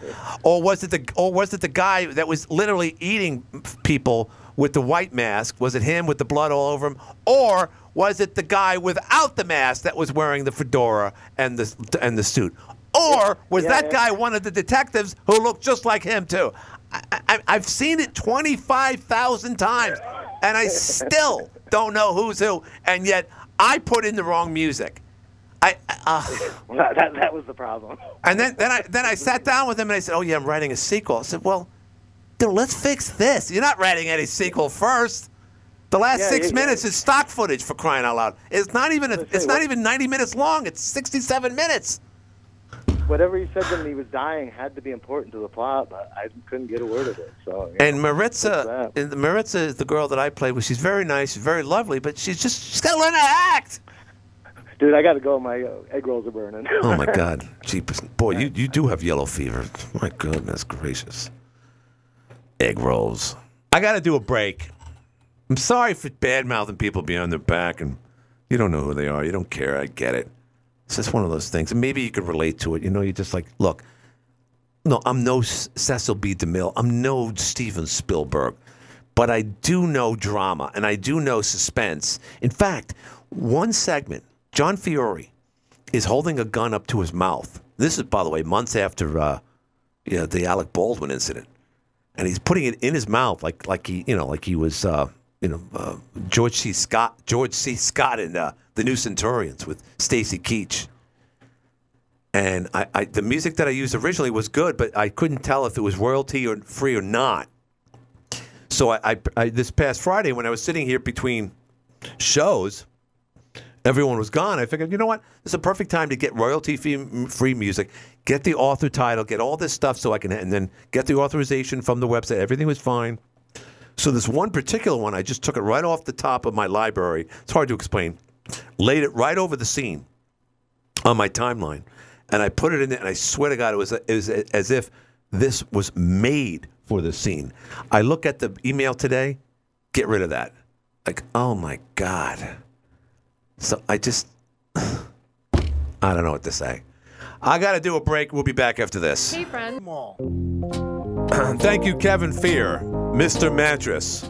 or was it the, or was it the guy that was literally eating people with the white mask? Was it him with the blood all over him, or was it the guy without the mask that was wearing the fedora and the and the suit? Or was Yeah, that yeah. guy one of the detectives who looked just like him too? I, I, I've seen it 25,000 times, and I still don't know who's who. And yet, I put in the wrong music. I, uh, that, that that was the problem. and then, then I then I sat down with him and I said, "Oh yeah, I'm writing a sequel." I said, "Well, dude, let's fix this. You're not writing any sequel first. The last Yeah, six yeah, minutes is stock footage for crying out loud. It's not even a, it's not even 90 minutes long. It's 67 minutes." Whatever he said when he was dying had to be important to the plot, but I couldn't get a word of it. So. And know, Maritza, and Maritza is the girl that I played with. She's very nice, very lovely, but she's just she's got to learn to act. dude, I got to go. My uh, egg rolls are burning. Oh my God, jeepers, boy, you you do have yellow fever. My goodness gracious, egg rolls. I got to do a break. I'm sorry for bad mouthing people behind their back, and you don't know who they are. You don't care. I get it. It's just one of those things, and maybe you could relate to it. You know, you're just like look. No, I'm no Cecil B. DeMille. I'm no Steven Spielberg. but I do know drama and I do know suspense. In fact, one segment, John Fiore is holding a gun up to his mouth. This is, by the way, months after uh, you know, the Alec Baldwin incident, and he's putting it in his mouth like like he you know like he was uh, you know uh, George C. Scott George C. Scott in uh, the New Centurions with Stacy Keach. And I, I, the music that I used originally was good, but I couldn't tell if it was royalty or free or not. So I, I, this past Friday when I was sitting here between shows, everyone was gone. I figured, you know what? It's a perfect time to get royalty free music, get the author title, get all this stuff so I can, and then get the authorization from the website. Everything was fine. So this one particular one, I just took it right off the top of my library. It's hard to explain. Laid it right over the scene on my timeline, and I put it in there. And I swear to God, it was it was as if this was made for the scene. I look at the email today. Get rid of that. Like, oh my God. So I just, I don't know what to say. I got to do a break. We'll be back after this. Hey, friend. Thank you, Kevin Fear, Mr. Mattress.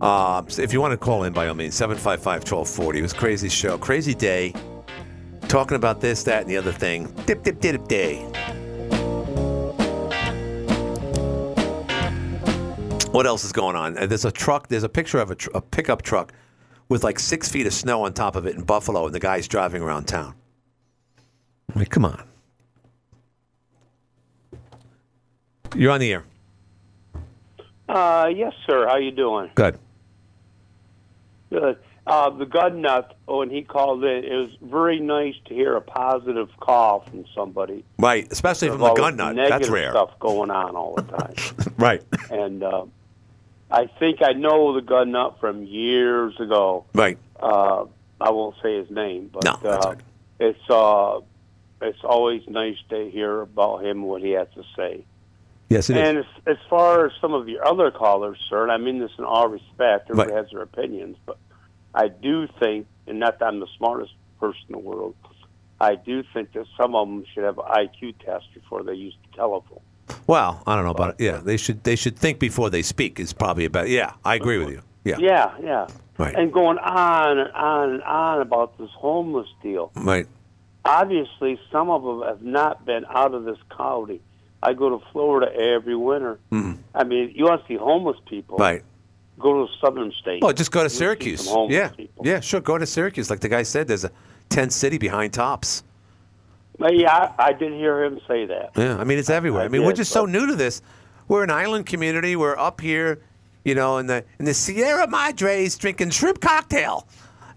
Uh, if you want to call in, by all means, 755 1240. It was crazy show, crazy day. Talking about this, that, and the other thing. Dip, dip, dip, dip, day. What else is going on? There's a truck. There's a picture of a, tr- a pickup truck with like six feet of snow on top of it in Buffalo, and the guy's driving around town. I mean, come on. You're on the air. Uh, yes, sir. How you doing? Good. Good. Uh, the gun nut, when he called in, it was very nice to hear a positive call from somebody. Right, especially from the gun nut. That's rare. stuff going on all the time. Right. and uh, I think I know the gun nut from years ago. Right. Uh, I won't say his name, but No, uh, it's uh, it's always nice to hear about him what he has to say. Yes, it is. and as, as far as some of your other callers, sir, and I mean this in all respect, everybody Right. has their opinions, but I do think, and not that I'm the smartest person in the world, I do think that some of them should have an IQ test before they use the telephone. Well, I don't know about it. Yeah, they should they should think before they speak. Is probably about. Yeah, I agree with you. Yeah. Yeah, yeah. Right. And going on and on and on about this homeless deal. Right. Obviously, some of them have not been out of this county. I go to Florida every winter. Mhm. I mean, you want to see homeless people? Right. Go to the southern states. Well, just go to Syracuse. Yeah. people. Yeah, sure. Go to Syracuse. Like the guy said, there's a tent city behind Tops. But yeah, I, I did hear him say that. Yeah, I mean it's everywhere. I, I mean we're just so new to this. We're an island community. We're up here, you know, in the in the Sierra Madres drinking shrimp cocktail.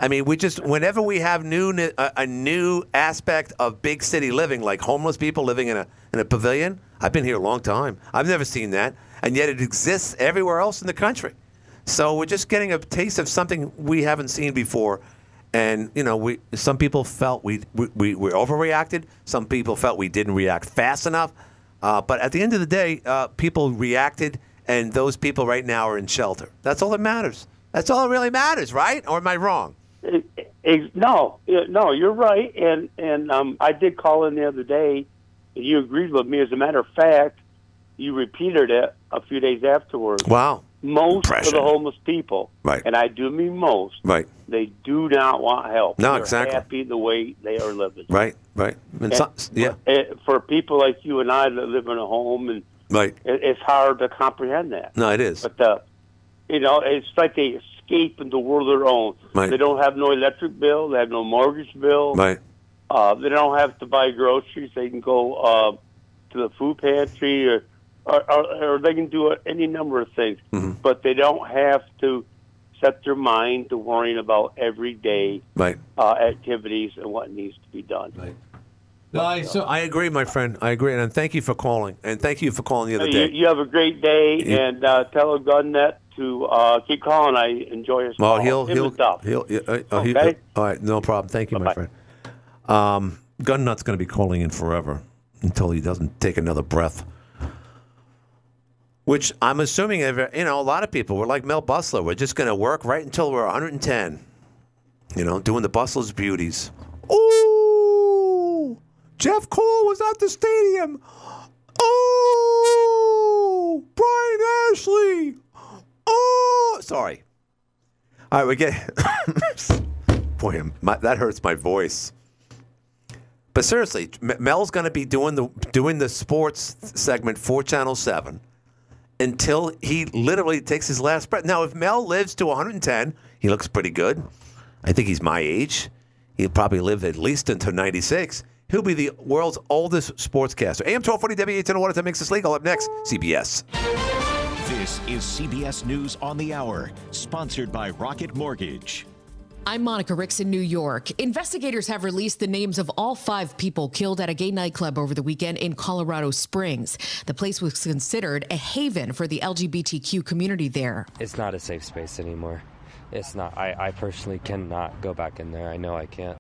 I mean, we just whenever we have new a, a new aspect of big city living, like homeless people living in a in a pavilion. I've been here a long time. I've never seen that, and yet it exists everywhere else in the country. So we're just getting a taste of something we haven't seen before. And you know, we some people felt we we, we, overreacted. Some people felt we didn't react fast enough. Uh, but at the end of the day, uh, people reacted, and those people right now are in shelter. That's all that matters. That's all that really matters, right? Or am I wrong? No, no, you're right. And and um, I did call in the other day, and you agreed with me. As a matter of fact, you repeated it a few days afterwards. Wow. Most Impression. of the homeless people, Right. and I do mean most, Right. they do not want help. No, They're exactly. Happy the way they are living. Right. Right. And And yeah. eh, for people like you and I that live in a home, and Right. it, it's hard to comprehend that. No, it is. But uh, you know, it's like they escape into a world of their own. Right. They don't have no electric bill. They have no mortgage bill. Right. Uh, they don't have to buy groceries. They can go uh, to the food pantry, or or, or, or they can do any number of things. Mm-hmm. But they don't have to set their mind to worrying about everyday Right. uh, activities and what needs to be done. Right. No, I, so I agree, my friend. I agree, and thank you for calling. And thank you for calling the other You, day. you have a great day, You- and uh, tell a gun net to uh, keep calling. I enjoy his Well, call. he'll Him he'll Duff. he'll, uh, uh, he- Okay. all right, no problem. Thank you, my Bye-bye. friend. Um, Gun Nut's going to be calling in forever until he doesn't take another breath. Which I'm assuming, ev- you know, a lot of people. We're like Mel Busler. We're just going to work right until we're 110. You know, doing the Busler's beauties. Ooh, Jeff Cole was at the stadium. Oh, Brian Ashley. Oh, sorry. All right, we get. Boy, my, that hurts my voice. But seriously, Mel's going to be doing the doing the sports segment for Channel Seven until he literally takes his last breath. Now, if Mel lives to 110, he looks pretty good. I think he's my age. He'll probably live at least until 96. He'll be the world's oldest sportscaster. AM 1240 WHN Water that makes this legal. Up next, CBS. This is CBS News on the Hour, sponsored by Rocket Mortgage. I'm Monica Ricks in New York. Investigators have released the names of all five people killed at a gay nightclub over the weekend in Colorado Springs. The place was considered a haven for the LGBTQ community there. It's not a safe space anymore. It's not. I, I personally cannot go back in there. I know I can't.